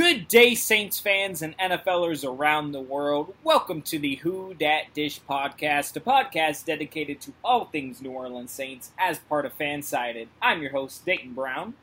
Good day, Saints fans and NFLers around the world. Welcome to the Who Dat Dish podcast, a podcast dedicated to all things New Orleans Saints as part of Fansided. I'm your host, Dayton Brown.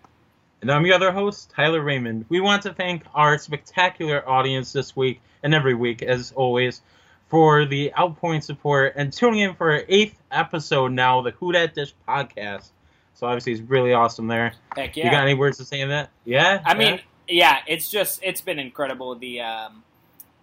And I'm your other host, Tyler Raymond. We want to thank our spectacular audience this week and every week, as always, for the outpouring support and tuning in for our eighth episode now the Who Dat Dish podcast. So obviously, it's really awesome there. Heck yeah. You got any words to say in that? Yeah. I Yeah? mean, yeah, it's just it's been incredible the um,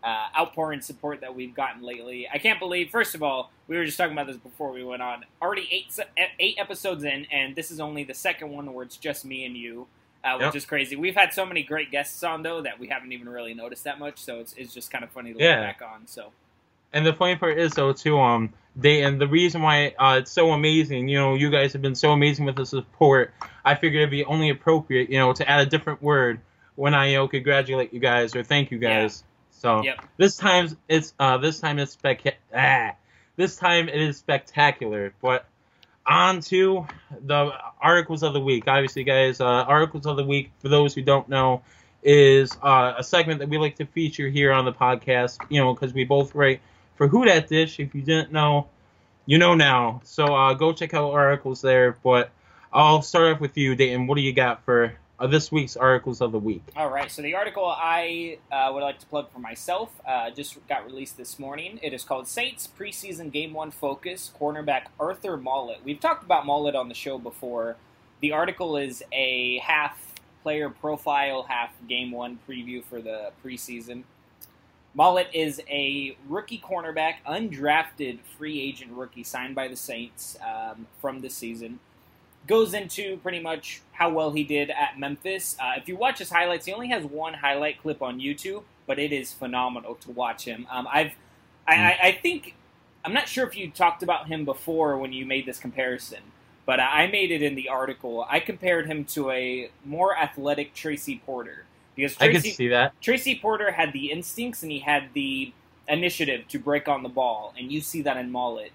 uh, outpouring support that we've gotten lately. I can't believe. First of all, we were just talking about this before we went on. Already eight eight episodes in, and this is only the second one where it's just me and you, uh, which Yep. is crazy. We've had so many great guests on though that we haven't even really noticed that much. So it's it's just kind of funny to Yeah. look back on. So And the funny part is though too, um, they and the reason why uh, it's so amazing, you know, you guys have been so amazing with the support. I figured it'd be only appropriate, you know, to add a different word when I know congratulate you guys or thank you Yeah. guys. So Yep. this time it's uh this time it's spec ah, this time it is spectacular. But on to the articles of the week. Obviously, guys, uh, articles of the week for those who don't know is uh, a segment that we like to feature here on the podcast. You know, because we both write for Who Dat Dish. If you didn't know, you know now. So uh, go check out articles there. But I'll start off with you, Dayton. What do you got for uh, this week's articles of the week? All right, so the article I uh, would like to plug for myself uh, just got released this morning. It is called Saints Preseason Game 1 Focus, cornerback Arthur Maulet. We've talked about Maulet on the show before. The article is a half player profile, half Game 1 preview for the preseason. Maulet is a rookie cornerback, undrafted free agent rookie signed by the Saints um, from this season goes into pretty much how well he did at Memphis. Uh, if you watch his highlights, he only has one highlight clip on YouTube, but it is phenomenal to watch him. Um, I've, I, I, I think, I'm not sure if you talked about him before when you made this comparison, but I made it in the article. I compared him to a more athletic Tracy Porter because I can Tracy, see that. Tracy Porter had the instincts and he had the initiative to break on the ball, and you see that in Maulet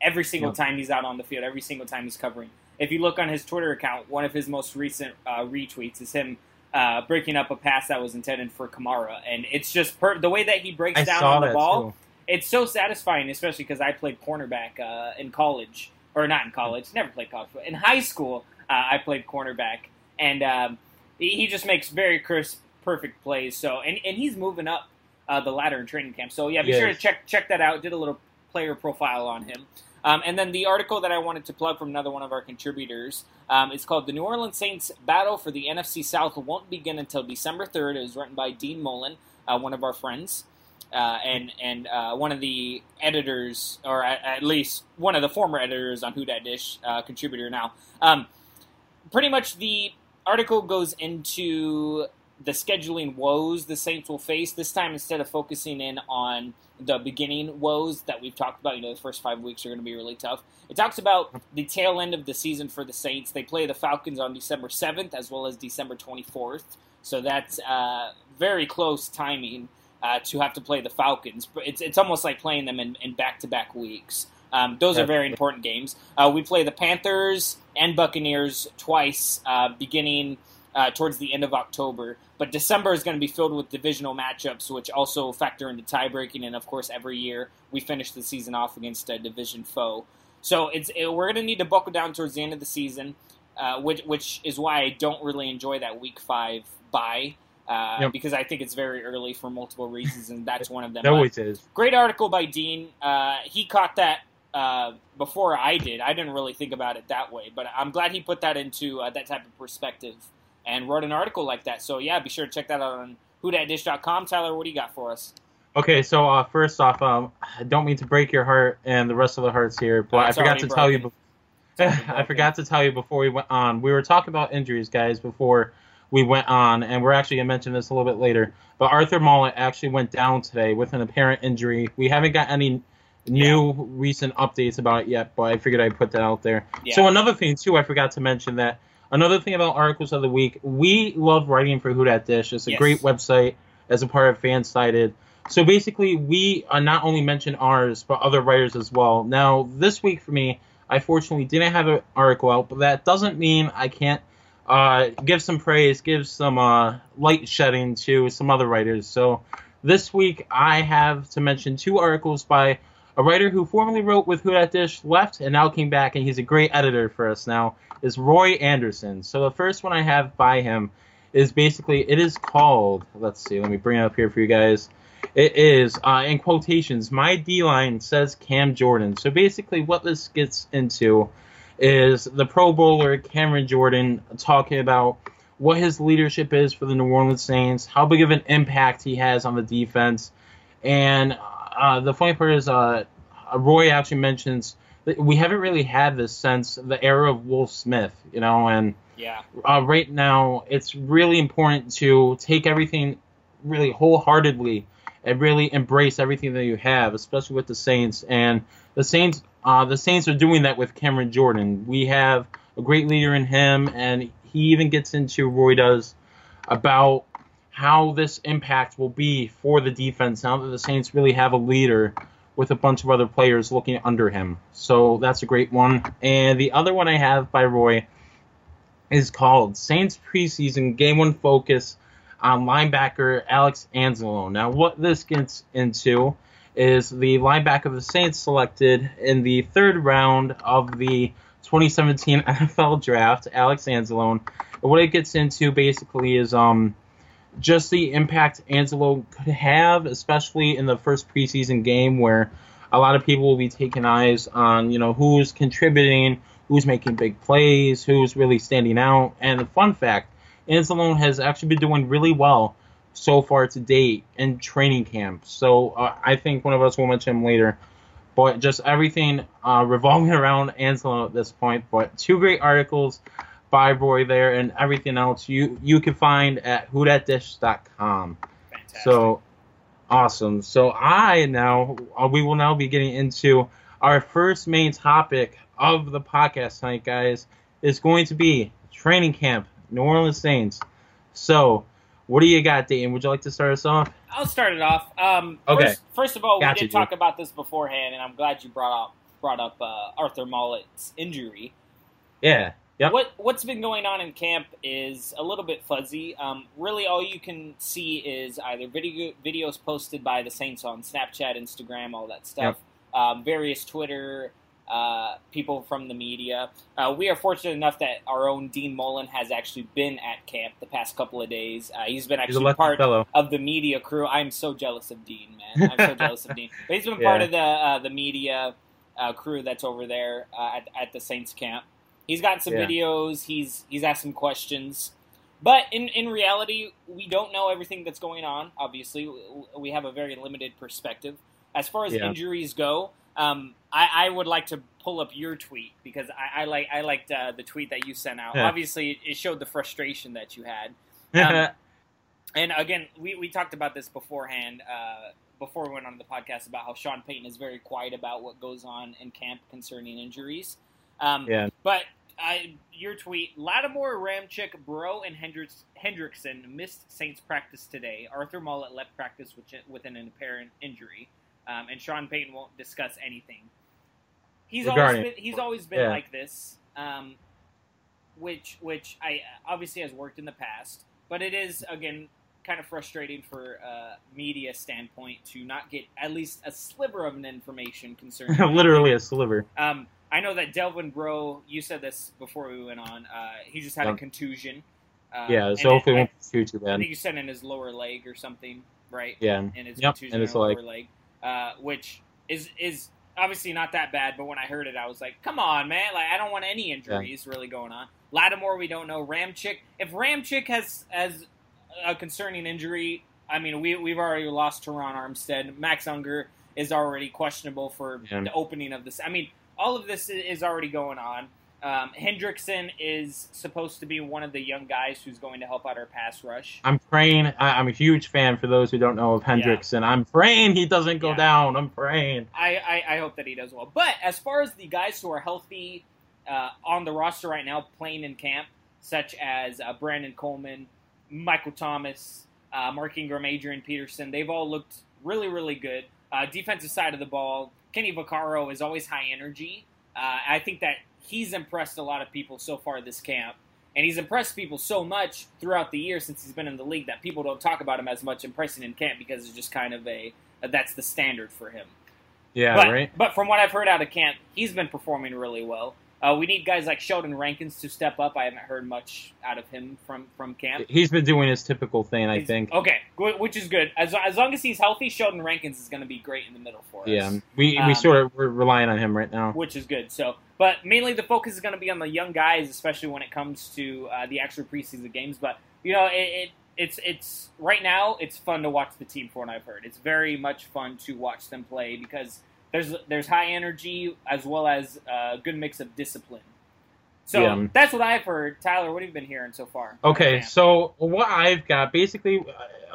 every single time he's out on the field, every single time he's covering. If you look on his Twitter account, one of his most recent uh, retweets is him uh, breaking up a pass that was intended for Kamara, and it's just per- the way that he breaks I down on the ball. too. It's so satisfying, especially because I played cornerback uh, in college, or not in college, never played college, but in high school uh, I played cornerback, and um, he just makes very crisp, perfect plays. So, and, and he's moving up uh, the ladder in training camp. So yeah, be sure to check check that out. Did a little player profile on him. Um, and then the article that I wanted to plug from another one of our contributors um, is called "The New Orleans Saints Battle for the NFC South Won't Begin Until December 3rd." It was written by Dean Mullen, uh, one of our friends, uh, and and uh, one of the editors, or at, at least one of the former editors on Who Dat Dish, uh, contributor now. Um, pretty much the article goes into the scheduling woes the Saints will face. This time, instead of focusing in on the beginning woes that we've talked about, you know, the first five weeks are going to be really tough. It talks about the tail end of the season for the Saints. They play the Falcons on December 7th as well as December 24th. So that's uh, very close timing uh, to have to play the Falcons. But it's, it's almost like playing them in, in back-to-back weeks. Um, those are very important games. Uh, we play the Panthers and Buccaneers twice, uh, beginning uh, towards the end of October. But December is going to be filled with divisional matchups, which also factor into tie breaking. And of course, every year we finish the season off against a division foe. So it's it, we're going to need to buckle down towards the end of the season, uh, which which is why I don't really enjoy that Week Five bye. Uh, Yep. Because I think it's very early for multiple reasons, and that's one of them. Always is. great article by Dean. Uh, he caught that uh, before I did. I didn't really think about it that way, but I'm glad he put that into uh, that type of perspective and wrote an article like that. So yeah, be sure to check that out on whodatdish.com. Tyler, what do you got for us? Okay, so uh, first off, um, I don't mean to break your heart and the rest of the hearts here, but Oh, I forgot to tell you. Be- I forgot to tell you before we went on. We were talking about injuries, guys, before we went on, and we're actually gonna mention this a little bit later. But Arthur Maulet actually went down today with an apparent injury. We haven't got any new recent updates about it yet, but I figured I'd put that out there. Yeah. So another thing too, I forgot to mention that another thing about articles of the week, we love writing for Who Dat Dish. It's a Yes. great website as a part of Fansided. So basically, we uh, not only mention ours, but other writers as well. Now, this week for me, I fortunately didn't have an article out, but that doesn't mean I can't uh, give some praise, give some uh, light shedding to some other writers. So this week I have to mention two articles by a writer who formerly wrote with Who Dat Dish, left, and now came back, and he's a great editor for us now. Is Roy Anderson. So the first one I have by him is basically it is called. Let's see. Let me bring it up here for you guys. It is uh, in quotations. My D line says Cam Jordan. So basically, what this gets into is the Pro Bowler Cameron Jordan talking about what his leadership is for the New Orleans Saints, how big of an impact he has on the defense, and uh, the funny part is, uh, Roy actually mentions we haven't really had this since the era of Will Smith, you know, and Yeah. uh, right now it's really important to take everything really wholeheartedly and really embrace everything that you have, especially with the Saints. And the Saints, uh, the Saints are doing that with Cameron Jordan. We have a great leader in him, and he even gets into Roy does about how this impact will be for the defense now that the Saints really have a leader with a bunch of other players looking under him. So that's a great one. And the other one I have by Roy is called Saints Preseason Game One Focus on linebacker Alex Anzalone. Now, what this gets into is the linebacker of the Saints selected in the third round of the 2017 NFL Draft, Alex Anzalone. What it gets into basically is um just the impact Angelo could have, especially in the first preseason game where a lot of people will be taking eyes on, you know, who's contributing, who's making big plays, who's really standing out. And the fun fact, Anzalone has actually been doing really well so far to date in training camp. So uh, I think one of us will mention him later. But just everything uh, revolving around Anzalone at this point. But two great articles Roy there, and everything else you you can find at whodatdish.com. Fantastic. So awesome. So I now uh, we will now be getting into our first main topic of the podcast tonight, guys. Is going to be training camp, New Orleans Saints. So what do you got, Dayton? Would you like to start us off? I'll start it off. Um, Okay. First, first of all, we did talk about this beforehand, and I'm glad you brought up brought up uh, Arthur Maulet's injury. Yeah. Yep. What what's been going on in camp is a little bit fuzzy. Um, really, all you can see is either video videos posted by the Saints on Snapchat, Instagram, all that stuff. Um, various Twitter uh, people from the media. Uh, we are fortunate enough that our own Dean Mullen has actually been at camp the past couple of days. Uh, he's been actually lucky part fellow. of the media crew. I'm so jealous of Dean, man. I'm so jealous of Dean. But he's been part of the uh, the media uh, crew that's over there uh, at, at the Saints camp. He's got some Yeah. videos. He's he's asked some questions. But in, in reality, we don't know everything that's going on. Obviously, we have a very limited perspective. As far as Yeah. injuries go, um, I, I would like to pull up your tweet because I, I like I liked uh, the tweet that you sent out. Yeah. Obviously, it- it showed the frustration that you had. Um, and again, we, we talked about this beforehand, uh, before we went on the podcast, about how Sean Payton is very quiet about what goes on in camp concerning injuries. Um, yeah. But I, your tweet, Lattimore, Ramczyk, Breaux, and Hendricks, Hendrickson missed Saints practice today. Arthur Maulet left practice with, with an apparent injury, um, and Sean Payton won't discuss anything. He's Regarding- always been, he's always been Yeah. like this, um, which which I obviously has worked in the past, but it is again kind of frustrating for a media standpoint to not get at least a sliver of an information concerning Literally a sliver. um, I know that Delvin Breaux, you said this before we went on. Uh, he just had a contusion. Uh, Yeah, so hopefully it won't be too too I bad. think you said in his lower leg or something, right? Yeah. and his Yep, contusion in his lower leg. uh, which is is obviously not that bad. But when I heard it, I was like, "Come on, man! Like I don't want any injuries really going on." Lattimore, we don't know. Ramczyk, if Ramczyk has has a concerning injury, I mean, we we've already lost Terron Armstead. Max Unger is already questionable for Yeah. the opening of this. I mean, all of this is already going on. Um, Hendrickson is supposed to be one of the young guys who's going to help out our pass rush. I'm praying. I, I'm a huge fan for those who don't know of Hendrickson. I'm praying he doesn't go Yeah. down. I'm praying. I, I, I hope that he does well. But as far as the guys who are healthy uh, on the roster right now, playing in camp, such as uh, Brandon Coleman, Michael Thomas, uh, Mark Ingram, Adrian Peterson, they've all looked really, really good. Uh, defensive side of the ball, Kenny Vaccaro is always high energy. Uh, I think that he's impressed a lot of people so far this camp. And he's impressed people so much throughout the year since he's been in the league that people don't talk about him as much in pricing in camp because it's just kind of a that's the standard for him. Yeah, but, right. But from what I've heard out of camp, he's been performing really well. Uh, we need guys like Sheldon Rankins to step up. I haven't heard much out of him from, from camp. He's been doing his typical thing, I He's- think. Okay, which is good. As, as long as he's healthy, Sheldon Rankins is going to be great in the middle for us. Yeah, we Um, we sort of we're relying on him right now. which is good. So, but mainly the focus is going to be on the young guys, especially when it comes to uh, the actual preseason games. But you know, it, it it's it's right now it's fun to watch the team for what I've heard. It's very much fun to watch them play because there's there's high energy as well as a good mix of discipline. So Yeah. that's what I've heard. Tyler, what have you been hearing so far? Okay, so what I've got basically,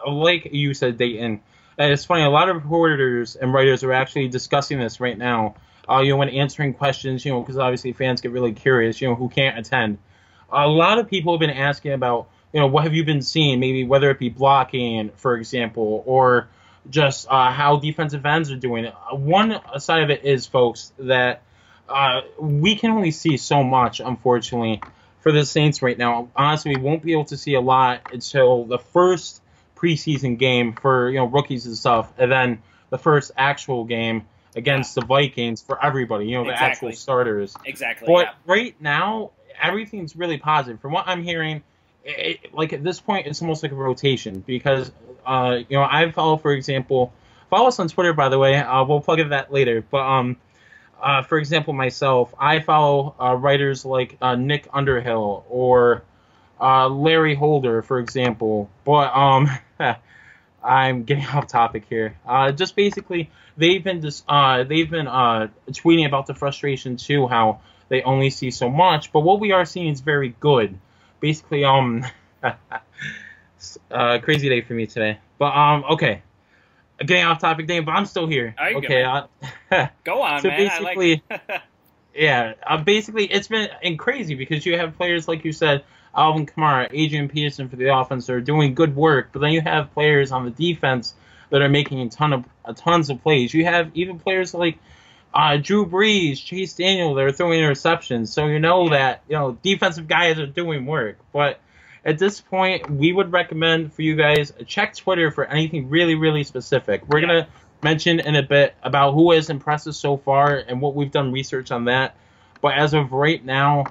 uh, like you said, Dayton. And it's funny. A lot of reporters and writers are actually discussing this right now. Uh, you know, when answering questions, you know, because obviously fans get really curious. You know, who can't attend. A lot of people have been asking about, you know, what have you been seeing? Maybe whether it be blocking, for example, or just uh, how defensive ends are doing. One side of it is, folks, that uh, we can only see so much, unfortunately, for the Saints right now. Honestly, we won't be able to see a lot until the first preseason game for you know rookies and stuff, and then the first actual game against the Vikings for everybody. You know, the Exactly. actual starters. exactly. But yeah. right now, everything's really positive. From what I'm hearing, it, like at this point, it's almost like a rotation because, uh, you know, I follow, for example, follow us on Twitter, by the way. Uh, we'll plug in that later. But, um, uh, for example, myself, I follow uh, writers like uh, Nick Underhill or uh, Larry Holder, for example. But um, I'm getting off topic here. Uh, just basically, they've been dis- uh, they've been tweeting about the frustration too, how they only see so much. But what we are seeing is very good. Basically, um, uh, crazy day for me today. But um, okay, getting off topic, Dave, but I'm still here. Okay, uh, Go on, so man. I like basically- it. yeah, uh, basically it's been and crazy because you have players like you said, Alvin Kamara, Adrian Peterson for the offense are doing good work, but then you have players on the defense that are making a ton of a tons of plays. You have even players like uh, Drew Brees, Chase Daniel, they're throwing interceptions. So you know that you know defensive guys are doing work, but. At this point, we would recommend for you guys check Twitter for anything really, really specific. We're gonna mention in a bit about who has impressed us so far and what we've done research on that. But as of right now,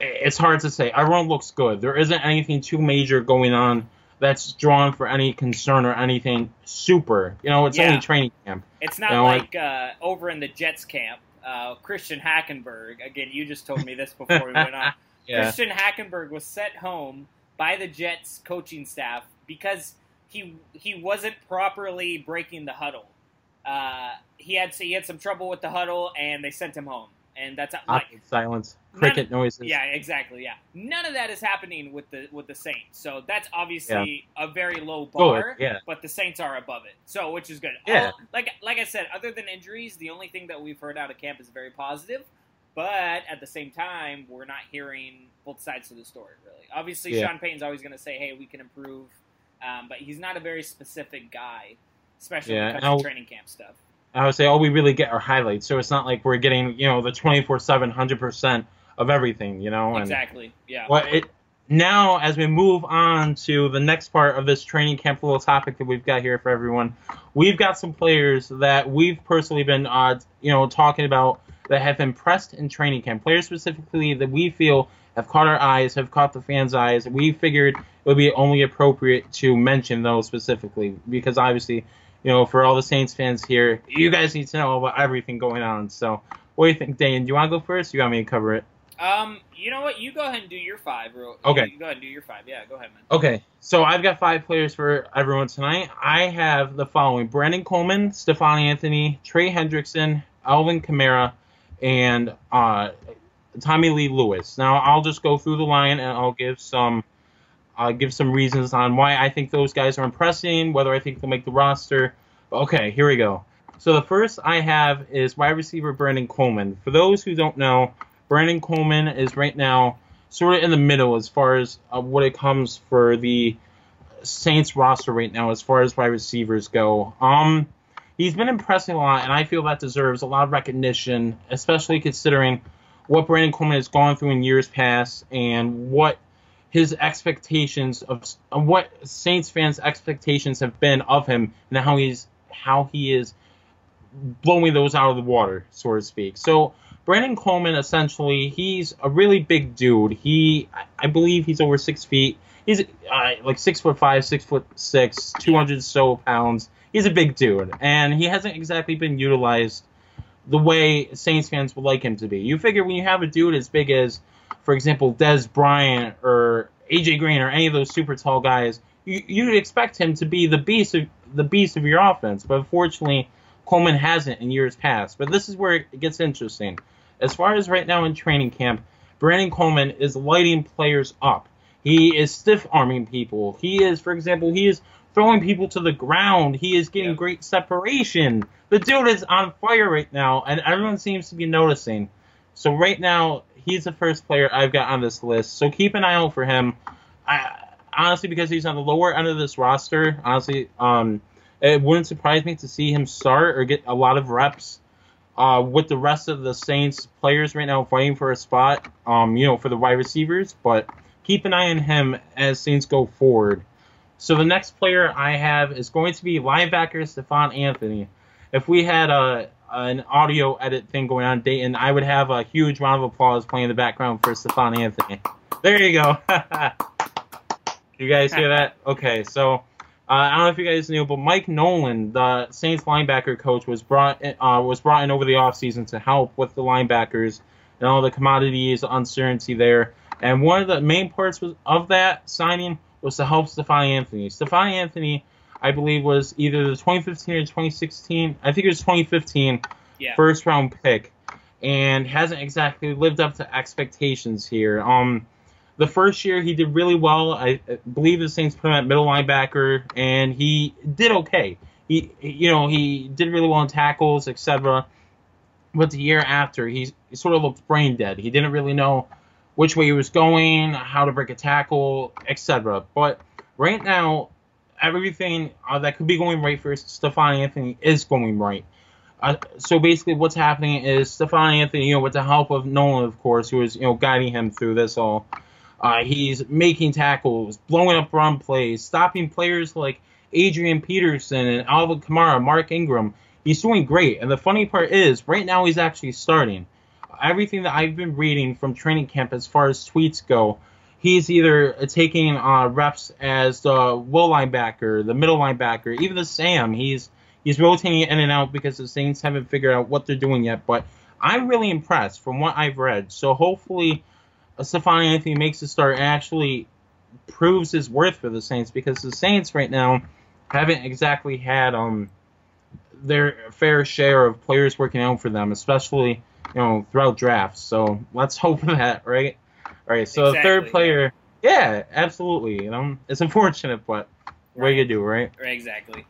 it's hard to say. Everyone looks good. There isn't anything too major going on that's drawn for any concern or anything super. You know, it's Yeah. only training camp. It's not You know, like uh, over in the Jets camp, uh, Christian Hackenberg. Again, you just told me this before we went on. Christian Hackenberg was sent home by the Jets coaching staff because he he wasn't properly breaking the huddle. Uh, he had he had some trouble with the huddle, and they sent him home. And that's like silence, cricket noises. yeah, exactly. Yeah, none of that is happening with the with the Saints. So that's obviously a very low bar. Good, yeah. But the Saints are above it, so which is good. Yeah. All- like like I said, other than injuries, the only thing that we've heard out of camp is very positive. But at the same time, we're not hearing both sides of the story. Really, obviously, Yeah. Sean Payton's always going to say, "Hey, we can improve," um, but he's not a very specific guy, especially Yeah, when it comes to training camp stuff. I would say all we really get are highlights. So it's not like we're getting, you know, the 24 7, 100% of everything, you know? And Exactly. Yeah. Well, it now as we move on to the next part of this training camp little topic that we've got here for everyone, we've got some players that we've personally been, uh, you know, talking about that have impressed in training camp. Players specifically that we feel have caught our eyes, have caught the fans' eyes. We figured it would be only appropriate to mention those specifically because obviously, you know, for all the Saints fans here, you guys need to know about everything going on. So, what do you think, Dane? Do you want to go first? You want me to cover it? Um, you know what? You go ahead and do your five. real- Okay. You go ahead and do your five. Yeah, go ahead, man. Okay, so I've got five players for everyone tonight. I have the following: Brandon Coleman, Stephone Anthony, Trey Hendrickson, Alvin Kamara, and uh, Tommy Lee Lewis. Now I'll just go through the line and I'll give some uh, give some reasons on why I think those guys are impressing, whether I think they'll make the roster. Okay, here we go. So the first I have is wide receiver Brandon Coleman. For those who don't know, Brandon Coleman is right now sort of in the middle as far as uh, what it comes for the Saints roster right now as far as wide receivers go. Um, he's been impressing a lot, and I feel that deserves a lot of recognition, especially considering what Brandon Coleman has gone through in years past and what his expectations of what Saints fans' expectations have been of him and how he's how he is blowing those out of the water, so to speak. So Brandon Coleman essentially he's a really big dude. He I believe he's over six feet. He's uh, like six foot five, six foot six, two hundred so pounds. He's a big dude, and he hasn't exactly been utilized the way Saints fans would like him to be. You figure when you have a dude as big as, for example, Dez Bryant or AJ Green or any of those super tall guys, you, you'd expect him to be the beast of the beast of your offense. But unfortunately, Coleman hasn't in years past. But this is where it gets interesting. As far as right now in training camp, Brandon Coleman is lighting players up. He is stiff arming people. He is, for example, he is throwing people to the ground. He is getting great separation. The dude is on fire right now, and everyone seems to be noticing. So right now, he's the first player I've got on this list. So keep an eye out for him. I, honestly, because he's on the lower end of this roster, honestly, um, it wouldn't surprise me to see him start or get a lot of reps uh, with the rest of the Saints players right now fighting for a spot, um, you know, for the wide receivers. But keep an eye on him as Saints go forward. So the next player I have is going to be linebacker Stephone Anthony. If we had a an audio edit thing going on, Dayton, I would have a huge round of applause playing in the background for Stephone Anthony. There you go. you guys hear that? Okay, so uh, I don't know if you guys knew, but Mike Nolan, the Saints linebacker coach, was brought in, uh, was brought in over the offseason to help with the linebackers and all the commodities, uncertainty there. And one of the main parts was, of that signing was to help Stephone Anthony. Stephone Anthony, I believe, was either the 2015 or 2016. I think it was 2015 Yeah. first round pick, and hasn't exactly lived up to expectations here. Um, the first year he did really well. I, believe the Saints put him at middle linebacker, and he did okay. He, you know, he did really well in tackles, etc. But the year after, he, he sort of looked brain dead. He didn't really know which way he was going, how to break a tackle, etc. But right now, everything uh, that could be going right for Stephone Anthony is going right. Uh, so basically, what's happening is Stephone Anthony, you know, with the help of Nolan, of course, who is you know guiding him through this all. Uh, he's making tackles, blowing up run plays, stopping players like Adrian Peterson and Alvin Kamara, Mark Ingram. He's doing great. And the funny part is, right now he's actually starting. Everything that I've been reading from training camp as far as tweets go, he's either taking uh, reps as the will linebacker, the middle linebacker, even the Sam. He's he's rotating in and out because the Saints haven't figured out what they're doing yet. But I'm really impressed from what I've read. So hopefully, uh, Anthony makes a start actually proves his worth for the Saints because the Saints right now haven't exactly had um their fair share of players working out for them, especially you know throughout drafts. So let's hope for that, right? All right. So the third player, yeah, absolutely. You know, it's unfortunate, but what you do, right? Right, Exactly.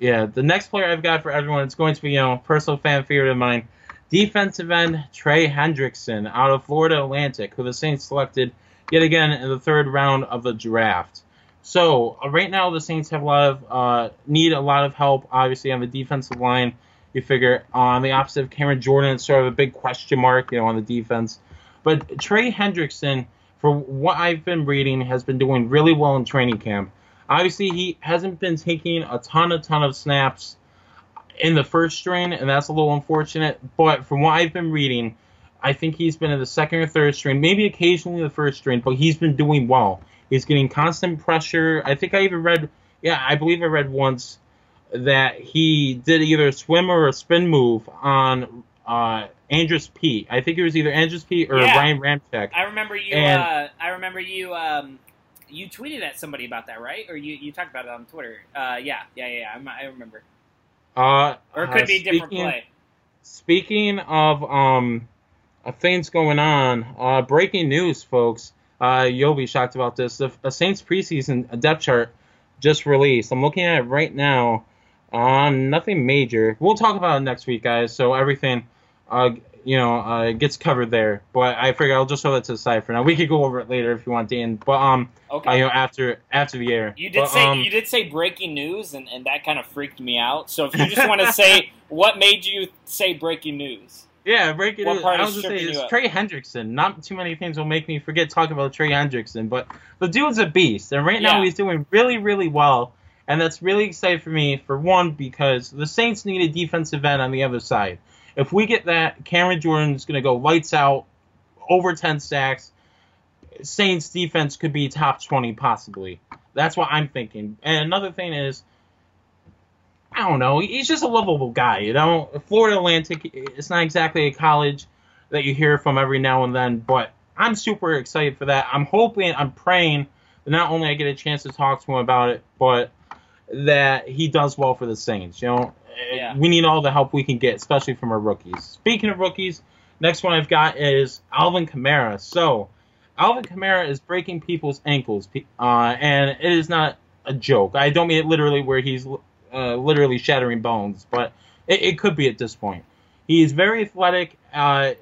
Yeah, the next player I've got for everyone it's going to be, you know, personal fan favorite of mine, defensive end Trey Hendrickson out of Florida Atlantic, who the Saints selected yet again in the third round of the draft. So uh, right now the Saints have a lot of uh, need a lot of help, obviously on the defensive line. You figure on the opposite of Cameron Jordan, it's sort of a big question mark, you know, on the defense. But Trey Hendrickson, for what I've been reading, has been doing really well in training camp. Obviously, he hasn't been taking a ton, a ton of snaps in the first string, and that's a little unfortunate. But from what I've been reading, I think he's been in the second or third string, maybe occasionally the first string, but he's been doing well. He's getting constant pressure. I think I even read, yeah, I believe I read once that he did either a swim or a spin move on uh, Andrus Peat. I think it was either Andrus P. or Yeah. Ryan Ramczyk. I remember you. And- uh, I remember you. Um, you tweeted at somebody about that, right? Or you, you talked about it on Twitter. Uh, yeah, yeah, yeah. yeah. I remember. Uh, Or it could uh, be different speaking- play. Speaking of um, uh, things going on, uh, breaking news, folks. Uh, you'll be shocked about this. The a Saints preseason depth chart just released. I'm looking at it right now. Um, nothing major. We'll talk about it next week, guys. So everything, uh, you know, uh, gets covered there. But I figure I'll just throw that to the side for now. We could go over it later if you want, Dan. But um, Okay. uh, you know, after after the air. You did But, say um, you did say breaking news, and, and that kind of freaked me out. So if you just want to say what made you say breaking news, Yeah, breaking news. I was say it's up? Trey Hendrickson. Not too many things will make me forget talking about Trey Hendrickson, but the dude's a beast, and right now Yeah. he's doing really, really well, and that's really exciting for me. For one, because the Saints need a defensive end on the other side. If we get that, Cameron Jordan's gonna go lights out, over ten sacks. Saints defense could be top twenty possibly. That's what I'm thinking. And another thing is. I don't know. He's just a lovable guy, you know. Florida Atlantic, it's not exactly a college that you hear from every now and then, but I'm super excited for that. I'm hoping, I'm praying that not only I get a chance to talk to him about it, but that he does well for the Saints. You know, Yeah. we need all the help we can get, especially from our rookies. Speaking of rookies, next one I've got is Alvin Kamara. So, Alvin Kamara is breaking people's ankles, uh, and it is not a joke. I don't mean it literally where he's uh, literally shattering bones, but it, it could be at this point. He's very athletic. Uh,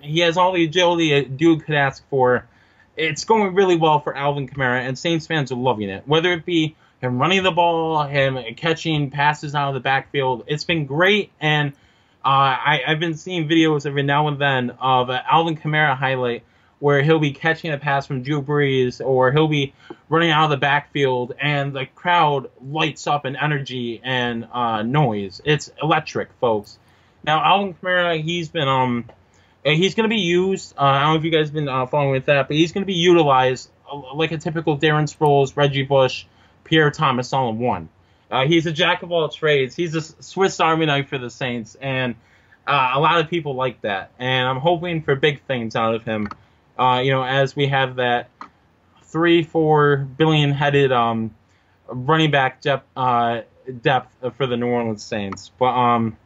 he has all the agility a dude could ask for. It's going really well for Alvin Kamara, and Saints fans are loving it. Whether it be him running the ball, him catching passes out of the backfield, it's been great. And uh, I, I've been seeing videos every now and then of an Alvin Kamara highlight where he'll be catching a pass from Drew Brees, or he'll be running out of the backfield, and the crowd lights up in energy and uh, noise. It's electric, folks. Now, Alvin Kamara, he's been um, uh, he's going to be used. Uh, I don't know if you guys have been uh, following with that, but he's going to be utilized uh, like a typical Darren Sproles, Reggie Bush, Pierre Thomas all in one. Uh, he's a jack of all trades. He's a Swiss Army knife for the Saints, and uh, a lot of people like that. And I'm hoping for big things out of him. Uh, you know, as we have that three, four billion headed um, running back depth, uh, depth for the New Orleans Saints. But um,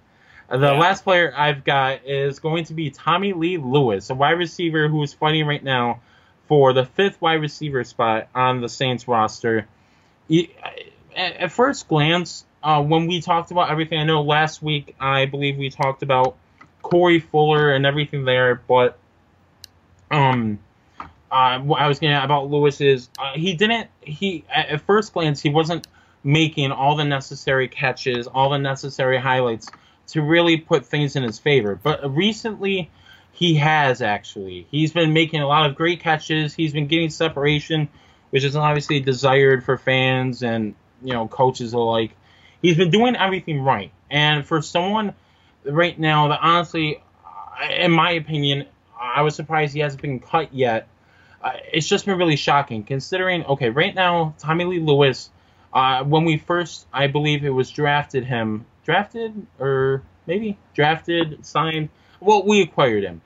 the Yeah. last player I've got is going to be Tommy Lee Lewis, a wide receiver who is fighting right now for the fifth wide receiver spot on the Saints roster. At at first glance, uh, when we talked about everything, I know last week I believe we talked about Corey Fuller and everything there, but um, uh, I was at about Lewis is uh, he didn't. He at at first glance he wasn't making all the necessary catches, all the necessary highlights to really put things in his favor. But recently, he has actually. He's been making a lot of great catches. He's been getting separation, which is obviously desired for fans and you know coaches alike. He's been doing everything right, and for someone right now that honestly, in my opinion, I was surprised he hasn't been cut yet. Uh, it's just been really shocking considering. Okay, right now, Tommy Lee Lewis. Uh, when we first, I believe it was drafted him, drafted or maybe drafted, signed. Well, we acquired him,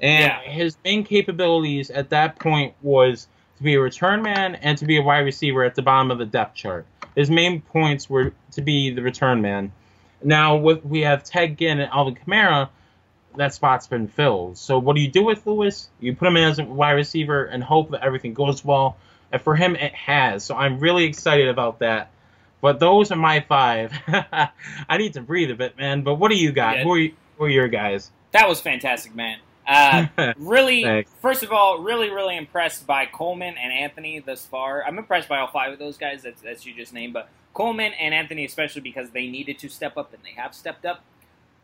and Yeah. his main capabilities at that point was to be a return man and to be a wide receiver at the bottom of the depth chart. His main points were to be the return man. Now with, we have Ted Ginn and Alvin Kamara. That spot's been filled. So what do you do with Lewis? You put him in as a wide receiver and hope that everything goes well. And for him, it has. So I'm really excited about that. But those are my five. I need to breathe a bit, man. But what do you got? Yeah. Who, are you, who are your guys? That was fantastic, man. Uh, really, first of all, really, really impressed by Coleman and Anthony thus far. I'm impressed by all five of those guys that, that you just named, but Coleman and Anthony especially because they needed to step up and they have stepped up.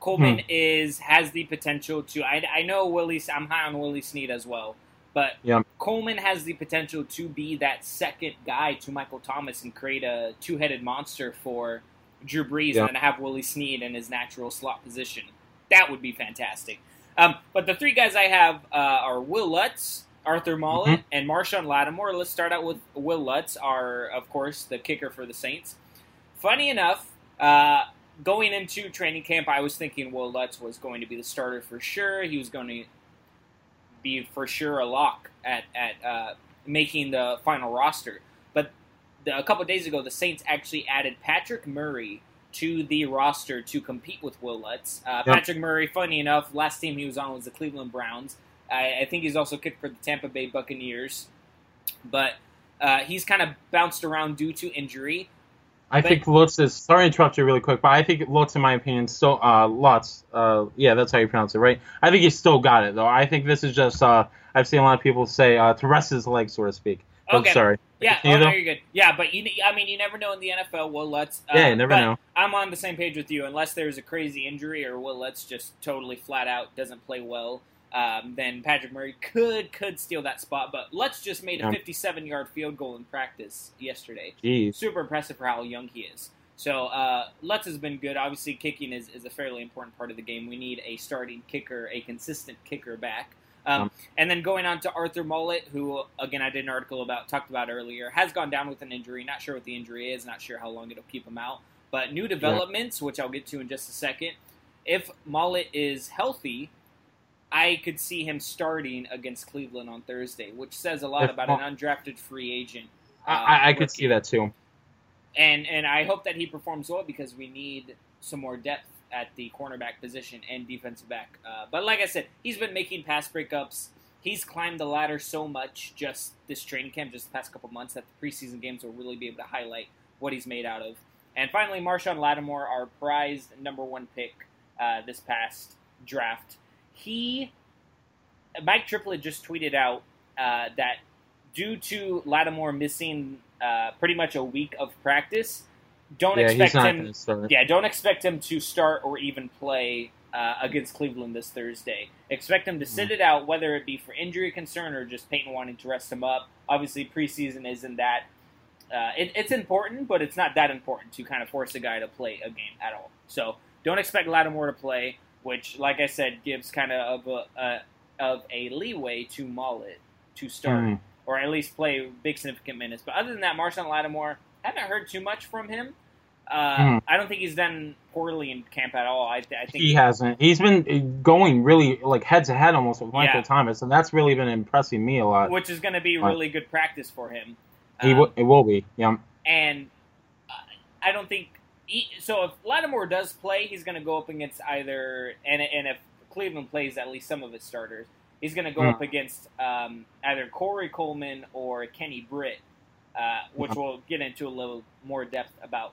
Coleman Hmm. is has the potential to. I, I know Willie. I'm high on Willie Snead as well, but Yeah. Coleman has the potential to be that second guy to Michael Thomas and create a two-headed monster for Drew Brees, Yeah. and then have Willie Snead in his natural slot position. That would be fantastic. Um, but the three guys I have uh, are Will Lutz, Arthur Maulet, Mhm. and Marshon Lattimore. Let's start out with Will Lutz, are of course the kicker for the Saints. Funny enough, uh, going into training camp, I was thinking Will Lutz was going to be the starter for sure. He was going to be for sure a lock at at uh, making the final roster. But the, a couple days ago, the Saints actually added Patrick Murray to the roster to compete with Will Lutz. Uh, Yep. Patrick Murray, funny enough, last team he was on was the Cleveland Browns. I, I think he's also kicked for the Tampa Bay Buccaneers, but uh, he's kind of bounced around due to injury. I But- think Lutz is. Sorry to interrupt you really quick, but I think Lutz, in my opinion, still uh, Lutz. Uh, yeah, that's how you pronounce it, right? I think he still got it though. I think this is just. Uh, I've seen a lot of people say uh, to rest his leg, so to speak. Oh, Okay. sorry. Yeah, oh, no, you're good. Yeah, but you, I mean, you never know in the NFL. Will Lutz. Uh, Yeah, you never know. I'm on the same page with you. Unless there's a crazy injury or Will Lutz just totally flat out doesn't play well, um, then Patrick Murray could could steal that spot. But Lutz just made a 57 yard field goal in practice yesterday. Jeez. Super impressive for how young he is. So uh, Lutz has been good. Obviously, kicking is, is a fairly important part of the game. We need a starting kicker, a consistent kicker back. Um, Um, and then going on to Arthur Maulet, who again I did an article about talked about earlier, has gone down with an injury. Not sure what the injury is. Not sure how long it'll keep him out. But new developments, which I'll get to in just a second. If Maulet is healthy, I could see him starting against Cleveland on Thursday, which says a lot If about Mul- an undrafted free agent. I, uh, I, I could see that too. and and I hope that he performs well because we need some more depth at the cornerback position and defensive back. Uh, but like I said, he's been making pass breakups. He's climbed the ladder so much just this training camp, just the past couple months, that the preseason games will really be able to highlight what he's made out of. And finally, Marshon Lattimore, our prized number one pick uh, this past draft. He, Mike Triplett just tweeted out uh, that due to Lattimore missing uh, pretty much a week of practice, don't yeah, expect him. to start. Yeah, don't expect him to start or even play uh, against Cleveland this Thursday. Expect him to sit Mm-hmm. it out, whether it be for injury concern or just Payton wanting to rest him up. Obviously, preseason isn't that. Uh, it, it's important, but it's not that important to kind of force a guy to play a game at all. So don't expect Lattimore to play, which, like I said, gives kind of a, a, of a leeway to Maulet to start Mm. or at least play big significant minutes. But other than that, Marshon Lattimore haven't heard too much from him. Uh, Hmm. I don't think he's done poorly in camp at all. I, I think He hasn't. He's been going really like head to head almost with Michael Yeah. Thomas, and that's really been impressing me a lot. which is going to be really good practice for him. He Um, w- it will be. Yeah. and I don't think he, so. If Lattimore does play, he's going to go up against either and and if Cleveland plays at least some of its starters, he's going to go Hmm. up against um, either Corey Coleman or Kenny Britt, uh, which Mhm. we'll get into a little more depth about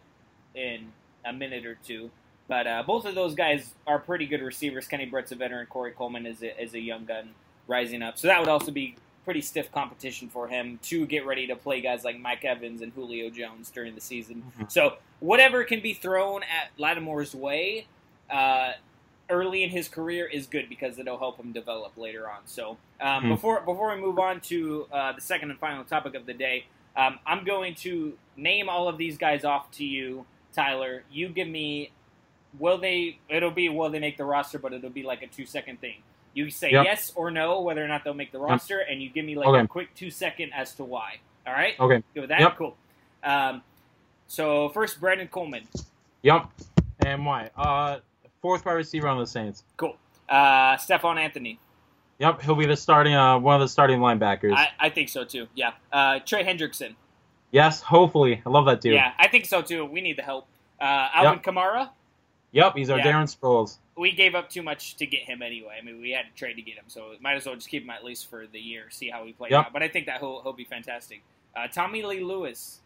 in a minute or two. But uh, both of those guys are pretty good receivers. Kenny Britt's a veteran. Corey Coleman is a, is a young gun rising up. So that would also be pretty stiff competition for him to get ready to play guys like Mike Evans and Julio Jones during the season. Mhm. So whatever can be thrown at Lattimore's way uh, early in his career is good because it'll help him develop later on. So um, Hmm. before before we move on to uh, the second and final topic of the day, um, I'm going to name all of these guys off to you, Tyler. You give me will they? It'll be will they make the roster, but it'll be like a two second thing. You say Yep. yes or no whether or not they'll make the roster, and you give me like Okay. a quick two second as to why. All right, Okay. good with that. Yep. Cool. Um, so first, Brandon Coleman. Yep. And why? Uh, fourth wide receiver on the Saints. Cool. Uh, Stephone Anthony. Yep, he'll be the starting uh, one of the starting linebackers. I, I think so too. Yeah. Uh, Trey Hendrickson. yes, hopefully. I love that dude. Yeah, I think so too. We need the help. Uh, Alvin Kamara. Yep, he's our Yeah. Darren Sproles. We gave up too much to get him anyway. I mean, we had to trade to get him, so might as well just keep him at least for the year, see how he plays Yep. out. But I think that he'll, he'll be fantastic. Uh, Tommy Lee Lewis.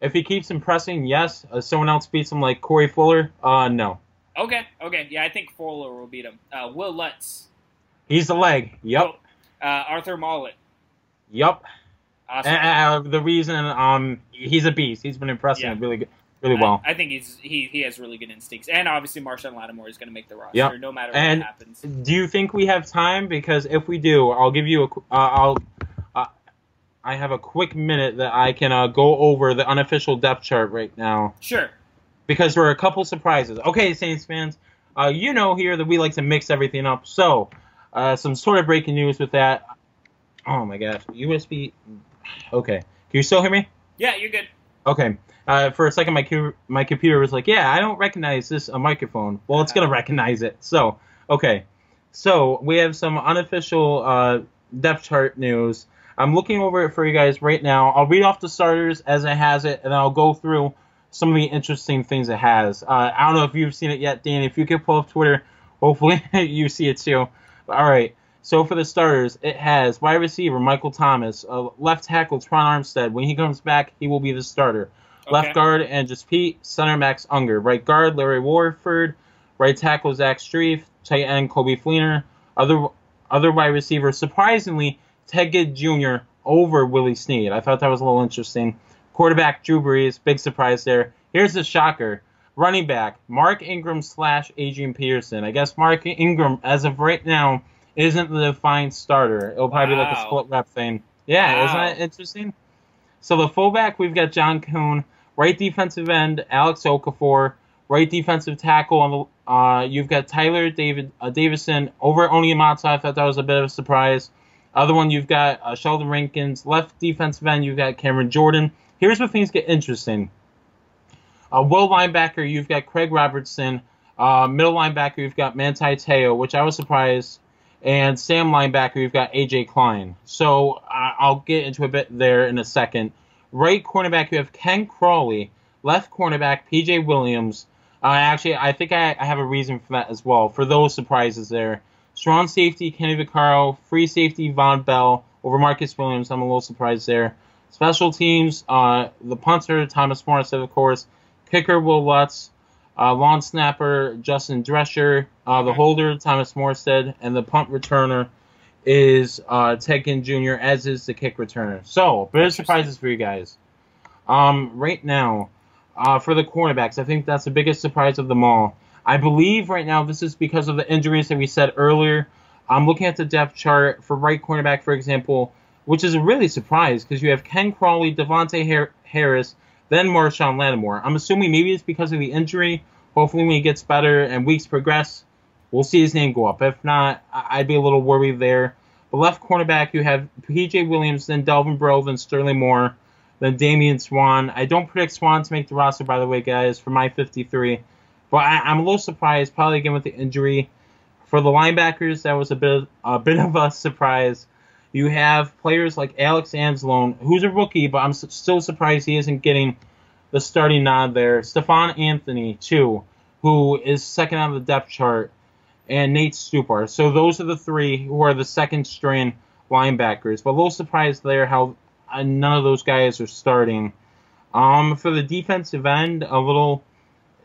If he keeps impressing, yes. Uh, someone else beats him like Corey Fuller, uh, no. Okay, okay, yeah, I think Fuller will beat him. Uh, Will Lutz. He's the leg. Yep. Cool. Uh, Arthur Maulet. Yep. Awesome. And, uh, the reason, um, he's a beast. He's been impressing Yeah. really good, really well. I, I think he's he, he has really good instincts, and obviously Marshon Lattimore is going to make the roster Yep. no matter And- what happens. Do you think we have time? Because if we do, I'll give you a. Uh, I'll. Uh, I have a quick minute that I can uh, go over the unofficial depth chart right now Sure. because there are a couple surprises. Okay, Saints fans, uh, you know here that we like to mix everything up. So, uh, some sort of breaking news with that. Oh my gosh, USB. Okay, can you still hear me? Yeah, you're good. Okay. Uh, for a second, my cu- my computer was like, "Yeah, I don't recognize this a microphone." Well, it's gonna recognize it. So, okay. So we have some unofficial uh, depth chart news. I'm looking over it for you guys right now. I'll read off the starters as it has it, and I'll go through some of the interesting things it has. Uh, I don't know if you've seen it yet, Dan. If you could pull up Twitter, hopefully you see it too. All right. So for the starters, it has wide receiver Michael Thomas, uh, left tackle Tron Armstead. When he comes back, he will be the starter. Left Okay. guard Andrus Peat, center Max Unger, right guard Larry Warford, right tackle Zach Strief, tight end Coby Fleener, other other wide receiver surprisingly Ted Jr. over Willie Snead. I thought that was a little interesting. Quarterback Drew Brees, big surprise there. Here's the shocker. Running back, Mark Ingram slash Adrian Peterson. I guess Mark Ingram, as of right now, isn't the defined starter. It'll probably wow. be like a split rep thing. Yeah, wow. isn't that interesting? So the fullback, we've got John Kuhn. Right defensive end, Alex Okafor. Right defensive tackle, on the, uh, you've got Tyler David uh, Davison. Over Onyemata, I thought that was a bit of a surprise. Other one, you've got uh, Sheldon Rankins. Left defensive end, you've got Cameron Jordan. Here's where things get interesting. Uh, will linebacker, you've got Craig Robertson. Uh, middle linebacker, you've got Manti Te'o, which I was surprised. And Sam linebacker, you've got AJ Klein. So uh, I'll get into a bit there in a second. Right cornerback, you have Ken Crawley. Left cornerback, PJ Williams. Uh, actually, I think I, I, have a reason for that as well. For those surprises there. Strong safety, Kenny Vaccaro. Free safety, Vonn Bell. Over Marcus Williams, I'm a little surprised there. Special teams, uh, the punter, Thomas Morstead, of course kicker Wil Lutz, uh, long snapper Justin Drescher, uh, the holder Thomas Morstead, and the punt returner is uh, Ginn Jr. as is the kick returner. So, bit of surprises for you guys. Um, right now, uh, for the cornerbacks, I think that's the biggest surprise of them all. I believe right now this is because of the injuries that we said earlier. I'm looking at the depth chart for right cornerback, for example, which is a really surprise because you have Ken Crawley, De'Vante Harris, then Marshon Lattimore. I'm assuming maybe it's because of the injury. Hopefully, when he gets better and weeks progress, we'll see his name go up. If not, I'd be a little worried there. But left cornerback, you have P.J. Williams, then Delvin Breaux, then Sterling Moore, then Damian Swann. I don't predict Swann to make the roster, by the way, guys, for my 53. But I, am a little surprised, probably again with the injury. For the linebackers, that was a bit a bit of a surprise. You have players like Alex Anzalone, who's a rookie, but I'm still surprised he isn't getting the starting nod there. Stephone Anthony, too, who is second on the depth chart, and Nate Stupar. So those are the three who are the second string linebackers. But a little surprised there how uh, none of those guys are starting. Um, for the defensive end, a little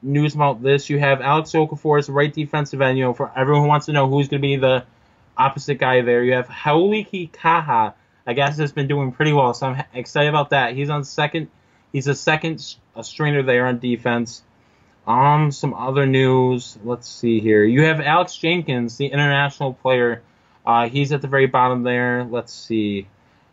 news about this. You have Alex Okafor as the right defensive end. You know, for everyone who wants to know who's going to be the opposite guy there. You have Hau'oli Kaha. I guess has been doing pretty well, so I'm excited about that. He's on second. He's a second a stringer there on defense. Um, some other news. Let's see here. You have Alex Jenkins, the international player. Uh, he's at the very bottom there. Let's see.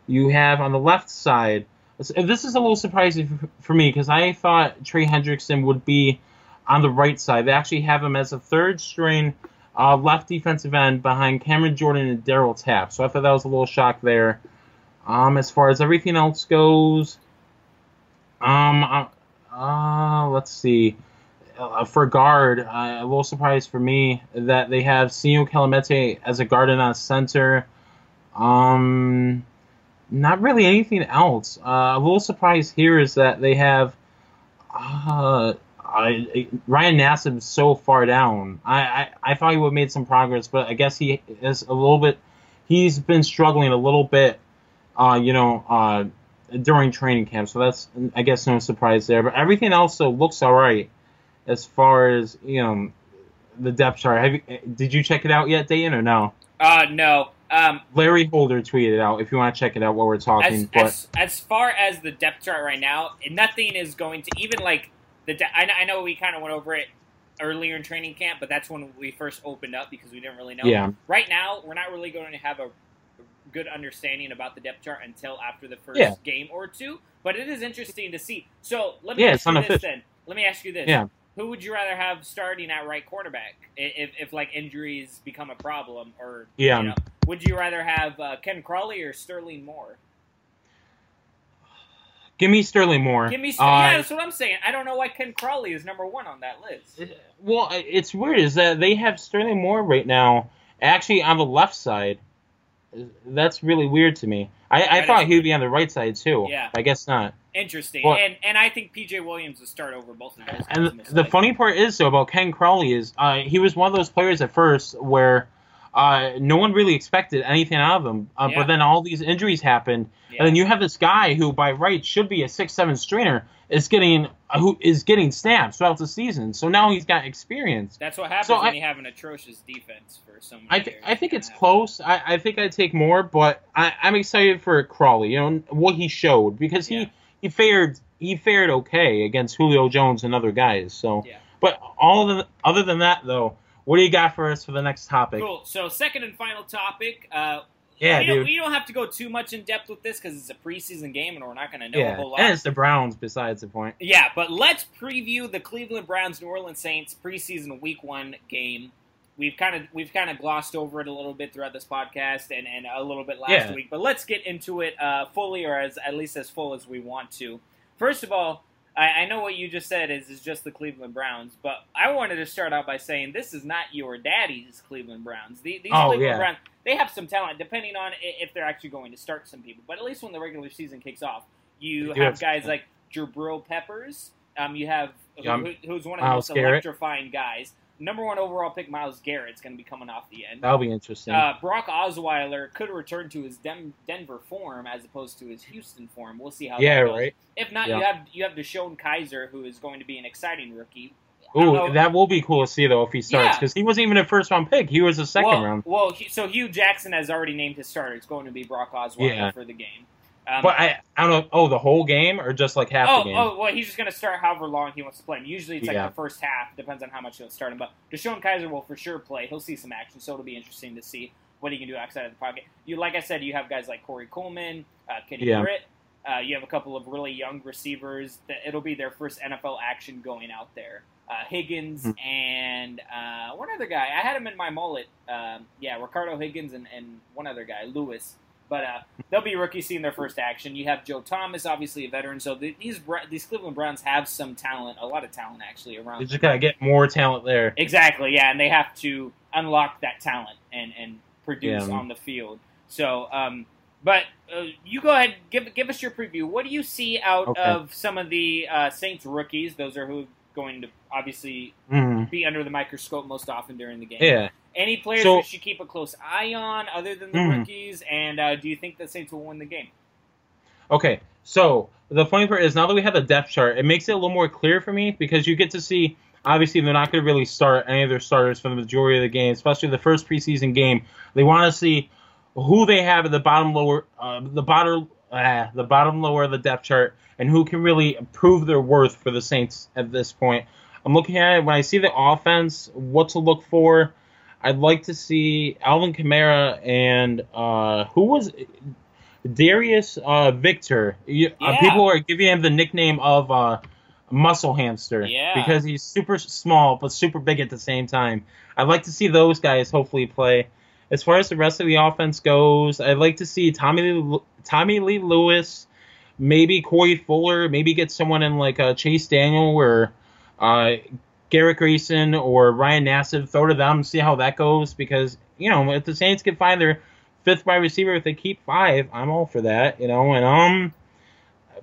You have on the left side. This is a little surprising for me because I thought Trey Hendrickson would be on the right side. They actually have him as a third string uh, left defensive end behind Cameron Jordan and Darryl Tapp. So I thought that was a little shock there. Um, as far as everything else goes, um, uh, uh let's see. Uh, for guard, uh, a little surprise for me that they have Senio Kelemete as a guard and a center. Um, not really anything else. Uh, a little surprise here is that they have uh, I, Ryan Nassib is so far down. I, I, I thought he would have made some progress, but I guess he is a little bit. He's been struggling a little bit, uh, you know, uh, during training camp. So that's I guess no surprise there. But everything else though looks all right as far as you know the depth chart. Have you, did you check it out yet, Dayton, or no? Uh, no. Um, Larry Holder tweeted out if you want to check it out while we're talking. As, but as, as far as the depth chart right now, nothing is going to even like the I, I know we kind of went over it earlier in training camp, but that's when we first opened up because we didn't really know. Yeah. Right now, we're not really going to have a good understanding about the depth chart until after the first yeah. game or two. But it is interesting to see. So let me yeah, ask you this then. Let me ask you this. Yeah. Who would you rather have starting at right quarterback if, if like injuries become a problem or yeah? You know, would you rather have uh, Ken Crawley or Sterling Moore? Give me Sterling Moore. Give me Sterling. Uh, yeah, that's what I'm saying. I don't know why Ken Crawley is number one on that list. Well, it's weird is that they have Sterling Moore right now, actually on the left side. That's really weird to me. I, I thought he would be on the right side too. Yeah, I guess not. Interesting, well, and and I think PJ Williams would start over both of those. And the funny part is though about Ken Crawley is uh, he was one of those players at first where uh, no one really expected anything out of him. Uh, yeah. But then all these injuries happened, yeah. and then you have this guy who, by right, should be a six-seven stringer, is getting who is getting snaps throughout the season. So now he's got experience. That's what happens So when I- you have an atrocious defense for some. I, th- years. I think it's gonna close. I, I think I'd take more, but I, I'm excited for Crawley. You know what he showed because he, Yeah. he fared he fared okay against Julio Jones and other guys. So, Yeah. but all the, other than that though, what do you got for us for the next topic? Cool. So second and final topic. Uh, Yeah, we don't, dude. we don't have to go too much in depth with this because it's a preseason game and we're not going to know a yeah, whole lot. and it's the Browns. Besides the point. Yeah, but let's preview the Cleveland Browns New Orleans Saints preseason Week One game. We've kind of we've kind of glossed over it a little bit throughout this podcast and, and a little bit last Yeah. week, but let's get into it uh, fully or as at least as full as we want to. First of all, I, I know what you just said is is just the Cleveland Browns, but I wanted to start out by saying this is not your daddy's Cleveland Browns. The- These Oh, Cleveland yeah. Browns they have some talent, depending on if they're actually going to start some people. But at least when the regular season kicks off, you have have guys like Jabril Peppers. Um, you have who, who- who's one of the most Garrett. electrifying guys. Number one overall pick, Myles Garrett's going to be coming off the end. That'll be interesting. Uh, Brock Osweiler could return to his Dem- Denver form as opposed to his Houston form. We'll see how yeah, that goes. right. If not, Yeah. you have you have DeShone Kizer, who is going to be an exciting rookie. Ooh, that will be cool to see though if he starts Yeah. because he wasn't even a first round pick. He was a second well, round. Well, he- so Hue Jackson has already named his starter. It's going to be Brock Osweiler Yeah. for the game. Um, But I I don't know. Oh, the whole game or just like half oh, the game? oh, well, he's just going to start however long he wants to play him. Usually it's like Yeah. the first half. Depends on how much he'll start him. But DeShone Kizer will for sure play. He'll see some action, so it'll be interesting to see what he can do outside of the pocket. You, like I said, you have guys like Corey Coleman, uh, Kenny Yeah. Britt. Uh, you have a couple of really young receivers. That it'll be their first NFL action going out there. Uh, Higgins Hmm. and uh, one other guy. I had him in my mullet. Um, yeah, Ricardo Higgins and, and one other guy, Lewis. But uh, they'll be rookies seeing their first action. You have Joe Thomas, obviously a veteran. So the, these these Cleveland Browns have some talent, a lot of talent actually around. They just gotta get more talent there. Exactly, yeah, and they have to unlock that talent and and produce Yeah. on the field. So, um, but uh, you go ahead, give give us your preview. What do you see out Okay. of some of the uh, Saints rookies? Those are who are going to obviously Mhm. be under the microscope most often during the game. Yeah. Any players So- we should keep a close eye on other than the Mhm. rookies? And uh, do you think the Saints will win the game? Okay, so the funny part is now that we have the depth chart, it makes it a little more clear for me because you get to see. Obviously, they're not going to really start any of their starters for the majority of the game, especially the first preseason game. They want to see who they have at the bottom lower, uh, the bottom, uh, the bottom lower of the depth chart, and who can really prove their worth for the Saints at this point. I'm looking at it when I see the offense, what to look for. I'd like to see Alvin Kamara and uh, who was Darius uh, Victor. You, uh, people are giving him the nickname of uh, Muscle Hamster Yeah. because he's super small but super big at the same time. I'd like to see those guys hopefully play. As far as the rest of the offense goes, I'd like to see Tommy Lee, Tommylee Lewis, maybe Corey Fuller, maybe get someone in like uh, Chase Daniel or uh, Garrett Grayson or Ryan Nassib. Throw to them, see how that goes because you know if the Saints can find their fifth wide receiver, if they keep five, I'm all for that. You know, and um.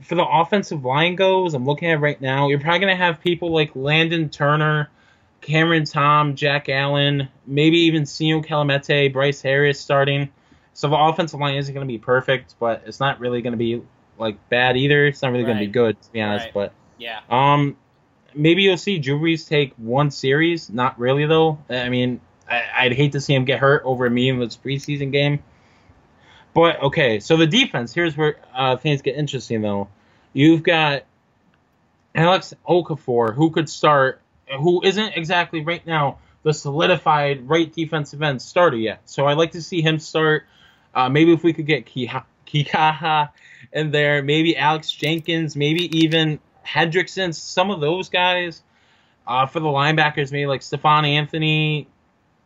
For the offensive line goes, I'm looking at right now. You're probably gonna have people like Landon Turner, Cameron Tom, Jack Allen, maybe even Senio Kelemete, Bryce Harris starting. So the offensive line isn't going to be perfect, but it's not really going to be like bad either. It's not really going to be good, to be honest. Right. But Yeah. um, maybe you'll see Drew take one series. Not really though. I mean, I, I'd hate to see him get hurt over a meaningless preseason game. But okay, so the defense. Here's where uh, things get interesting though. You've got Alex Okafor, who could start, who isn't exactly right now the solidified right defensive end starter yet. So I'd like to see him start. Uh, maybe if we could get Kiha- Kikaha in there, maybe Alex Jenkins, maybe even Hendrickson, some of those guys. Uh, for the linebackers, maybe like Stephone Anthony,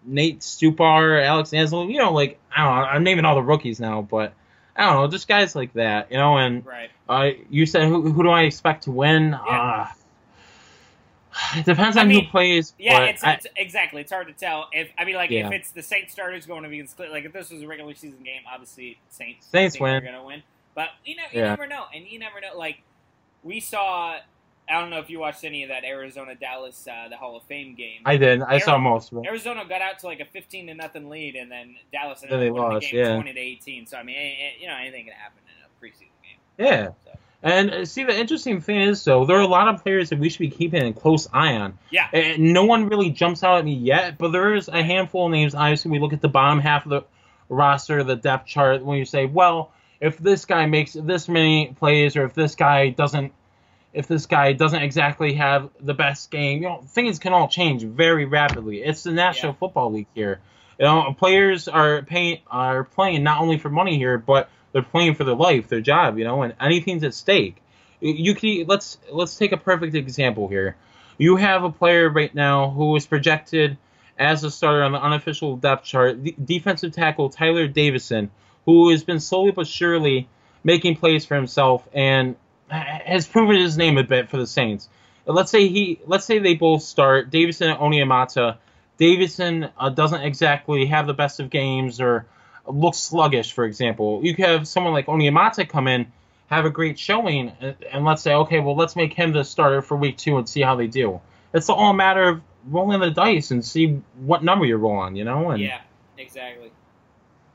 Nate Stupar, Alex Ansel, you know, like, I don't know, I'm naming all the rookies now, but I don't know, just guys like that, you know, and Right. uh, you said who, who do I expect to win? Uh, it depends I on mean, who plays. Yeah, it's, I- it's exactly. It's hard to tell. If I mean, like, Yeah. if it's the Saints starters going to be in split, like if this was a regular season game, obviously Saints Saints win. are going to win. But you know, you Yeah. never know, and you never know. Like we saw, I don't know if you watched any of that Arizona Dallas uh, the Hall of Fame game. I did. I saw most of it. Arizona got out to like a fifteen to nothing lead, and then Dallas ended Then they up winning lost, the game yeah. twenty to eighteen. So I mean, you know, anything can happen in a preseason game. Yeah. So, And uh, see, the interesting thing is, though, there are a lot of players that we should be keeping a close eye on. Yeah. And no one really jumps out at me yet, but there is a handful of names. Obviously, we look at the bottom half of the roster, the depth chart, when you say, well, if this guy makes this many plays, or if this guy doesn't, if this guy doesn't exactly have the best game, you know, things can all change very rapidly. It's the National Yeah. Football League here. You know, players are paying are playing not only for money here, but they're playing for their life, their job, you know, and anything's at stake. You can let's let's take a perfect example here. You have a player right now who is projected as a starter on the unofficial depth chart, the defensive tackle Tyler Davison, who has been slowly but surely making plays for himself and has proven his name a bit for the Saints. Let's say he, let's say they both start Davison and Onyemata. Davison uh, doesn't exactly have the best of games or looks sluggish, for example. You could have someone like Onyemata come in, have a great showing, and, and let's say, okay, well, let's make him the starter for week two and see how they do. It's all a matter of rolling the dice and see what number you roll on, you know? And, Yeah, exactly.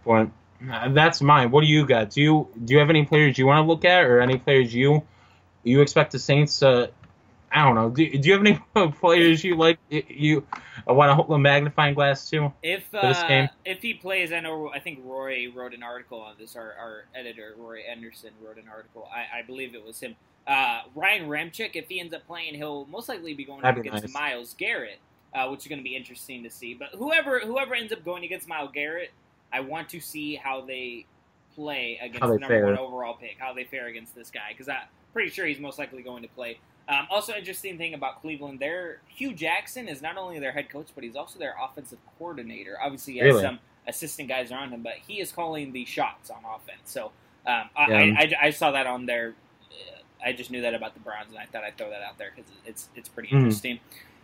But uh, that's mine. What do you got? Do you do you have any players you want to look at, or any players you you expect the Saints? Uh, I don't know. Do, do you have any players you like? You want to hold the magnifying glass to? If uh, if he plays, I know. I think Roy wrote an article on this. Our, our editor, Roy Anderson, wrote an article. I, I believe it was him. Uh, Ryan Ramczyk, if he ends up playing, he'll most likely be going up be against nice. Myles Garrett, uh, which is going to be interesting to see. But whoever whoever ends up going against Myles Garrett, I want to see how they play against the number fare. one overall pick, how they fare against this guy, because I'm pretty sure he's most likely going to play. Um, also, interesting thing about Cleveland, their Hue Jackson is not only their head coach, but he's also their offensive coordinator. Obviously, he has Really? some assistant guys around him, but he is calling the shots on offense. So um, I, Yeah. I, I, I saw that on there. uh, I just knew that about the Browns, and I thought I'd throw that out there because it's it's pretty Mhm. interesting.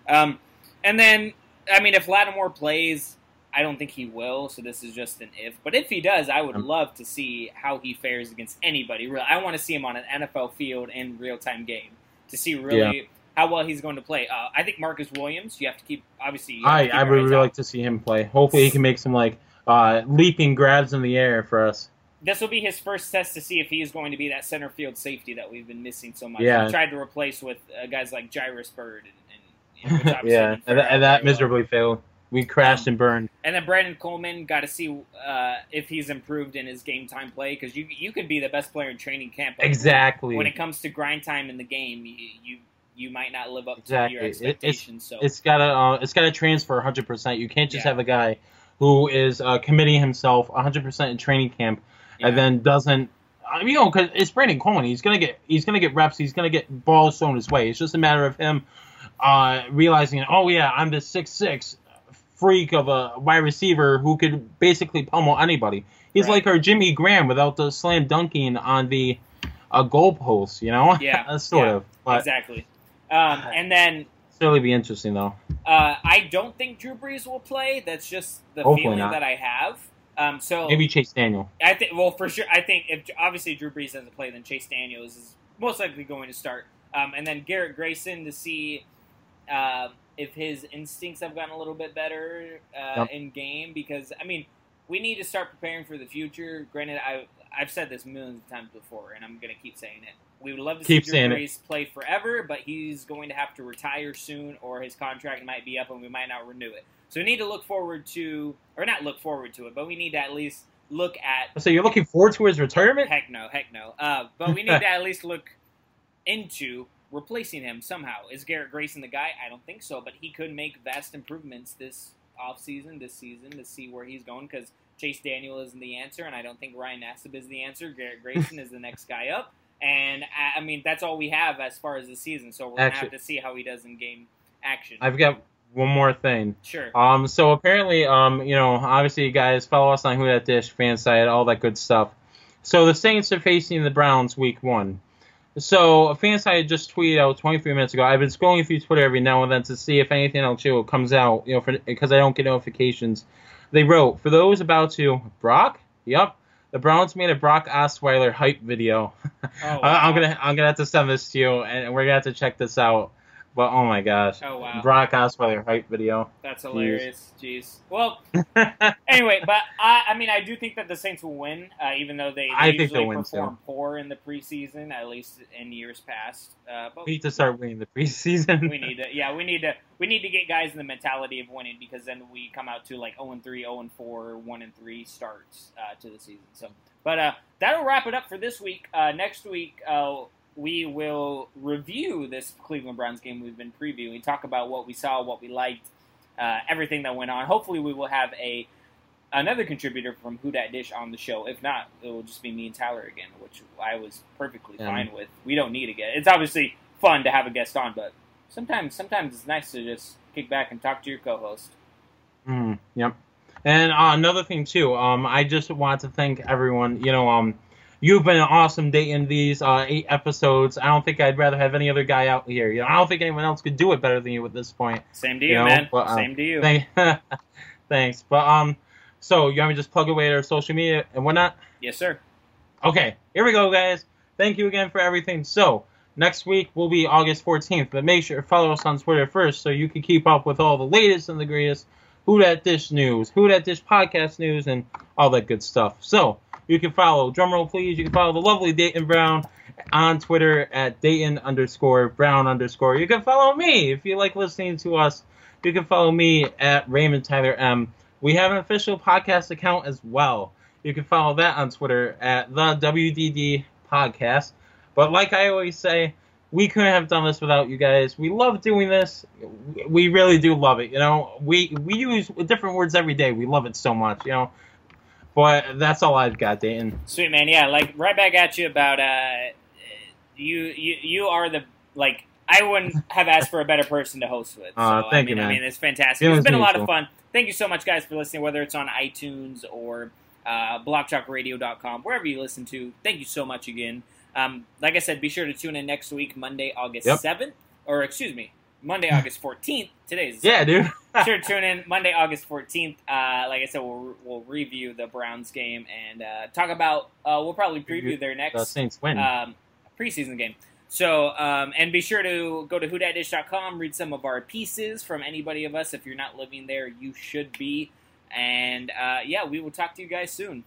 Um, and then, I mean, if Lattimore plays, I don't think he will. So this is just an if. But if he does, I would Um, love to see how he fares against anybody. Really, I want to see him on an NFL field in real time game to see really how well he's going to play. Uh, I think Marcus Williams. You have to keep obviously. I keep I would really out. like to see him play. Hopefully, he can make some like uh, leaping grabs in the air for us. this will be his first test to see if he is going to be that center field safety that we've been missing so much. Yeah. We tried to replace with uh, guys like Jairus Byrd and, and you know, yeah, and, and that very well. miserably failed. We crashed and burned. And then Brandon Coleman got to see uh, if he's improved in his game time play because you you could be the best player in training camp. but Exactly. When it comes to grind time in the game, you you, you might not live up Exactly. to your It- it's- expectations. so it's gotta uh, it's gotta transfer 100. percent You can't just Yeah. have a guy who is uh, committing himself 100 percent in training camp and then doesn't. I mean, you know, because it's Brandon Coleman. He's gonna get he's gonna get reps. He's gonna get balls thrown his way. It's just a matter of him uh, realizing, oh yeah, I'm the six six freak of a wide receiver who could basically pummel anybody. He's Right. like our Jimmy Graham without the slam dunking on the uh, goalpost. You know, Yeah, sort yeah, of. But exactly. Um, and then certainly be interesting though. uh, I don't think Drew Brees will play. That's just the Hopefully feeling not. that I have. Um, so Maybe Chase Daniel. I think, well, for sure, I think if obviously Drew Brees doesn't play, then Chase Daniels is most likely going to start. Um, and then Garrett Grayson to see uh, if his instincts have gotten a little bit better uh, Yep. in game because I mean we need to start preparing for the future. Granted, I I've said this millions of times before, and I'm going to keep saying it. We would love to Keep see Drew it. Brees play forever, but he's going to have to retire soon, or his contract might be up, and we might not renew it. So we need to look forward to, or not look forward to it, but we need to at least look at So you're looking forward to his retirement? Heck no, heck no. Uh, but we need to at least look into replacing him somehow. Is Garrett Grayson the guy? I don't think so, but he could make vast improvements this offseason, this season, to see where he's going because Chase Daniel isn't the answer, and I don't think Ryan Nassib is the answer. Garrett Grayson is the next guy up. And I I mean, that's all we have as far as the season. So we're gonna have to see how he does in game action. I've got one more thing. sure. Um, so apparently, um, you know, obviously, you guys follow us on Who Dat Dish, fan site, all that good stuff. So the Saints are facing the Browns week one. So a fan site just tweeted out 23 minutes ago. I've been scrolling through Twitter every now and then to see if anything else new comes out, you know, because I don't get notifications. They wrote, for those about to Brock, yep, the Browns made a Brock Osweiler hype video. Oh, I- I'm gonna I'm gonna have to send this to you, and we're gonna have to check this out. But oh my gosh, Oh wow, Brock Osweiler hype video. that's hilarious. Jeez. Well, anyway, but I, I mean, I do think that the Saints will win, uh, even though they, they I think usually they'll win, perform too. poor in the preseason, at least in years past. Uh, but we need to start winning the preseason. we need to, yeah, we need to, we need to get guys in the mentality of winning because then we come out to like 0 and 3, 0 and 4, 1 and 3 starts uh, to the season. So, but uh, that'll wrap it up for this week. Uh, next week, uh, we will review this Cleveland Browns game we've been previewing, talk about what we saw, what we liked, uh, everything that went on. Hopefully, we will have a another contributor from Who Dat Dish on the show. If not, it will just be me and Tyler again, which I was perfectly Yeah. fine with. We don't need a guest. It's obviously fun to have a guest on, but sometimes sometimes it's nice to just kick back and talk to your co-host. Mm, yep. And uh, another thing too, um, I just want to thank everyone. You know, um, you've been an awesome dating these uh, eight episodes. I don't think I'd rather have any other guy out here. You know, I don't think anyone else could do it better than you at this point. Same to you, You know, man. but, uh, Same to you. Thank, thanks. But um, so you want me to just plug away our social media and whatnot? yes, sir. Okay, here we go, guys. Thank you again for everything. So, next week will be August 14th, but make sure to follow us on Twitter first so you can keep up with all the latest and the greatest Who Dat Dish news, Who Dat Dish podcast news, and all that good stuff. So, you can follow, drumroll please, you can follow the lovely Dayton Brown on Twitter at Dayton underscore Brown underscore. You can follow me if you like listening to us. You can follow me at Raymond Tyler M. We have an official podcast account as well. You can follow that on Twitter at the WDD Podcast. But like I always say, we couldn't have done this without you guys. We love doing this. We really do love it. You know, we we use different words every day. We love it so much. You know, but that's all I've got, Dayton. Sweet man, yeah, like right back at you about uh, you you you are the like I wouldn't have asked for a better person to host with. So, I thank mean, you, I man. mean, it's fantastic. Feelings it's been a lot of fun. Thank you so much, guys, for listening. Whether it's on iTunes or uh, BlogTalkRadio.com, wherever you listen to, thank you so much again. Um, like I said, be sure to tune in next week, Monday, August Yep. seventh, or excuse me, Monday, August fourteenth. Today's Yeah, dude. sure tune in Monday, August 14th. Uh, like I said, we'll, we'll review the Browns game and uh, talk about, uh, we'll probably preview their the next Saints win. um, preseason game. So, um, and be sure to go to whodatdish.com, read some of our pieces from anybody of us. If you're not living there, you should be. And uh, yeah, we will talk to you guys soon.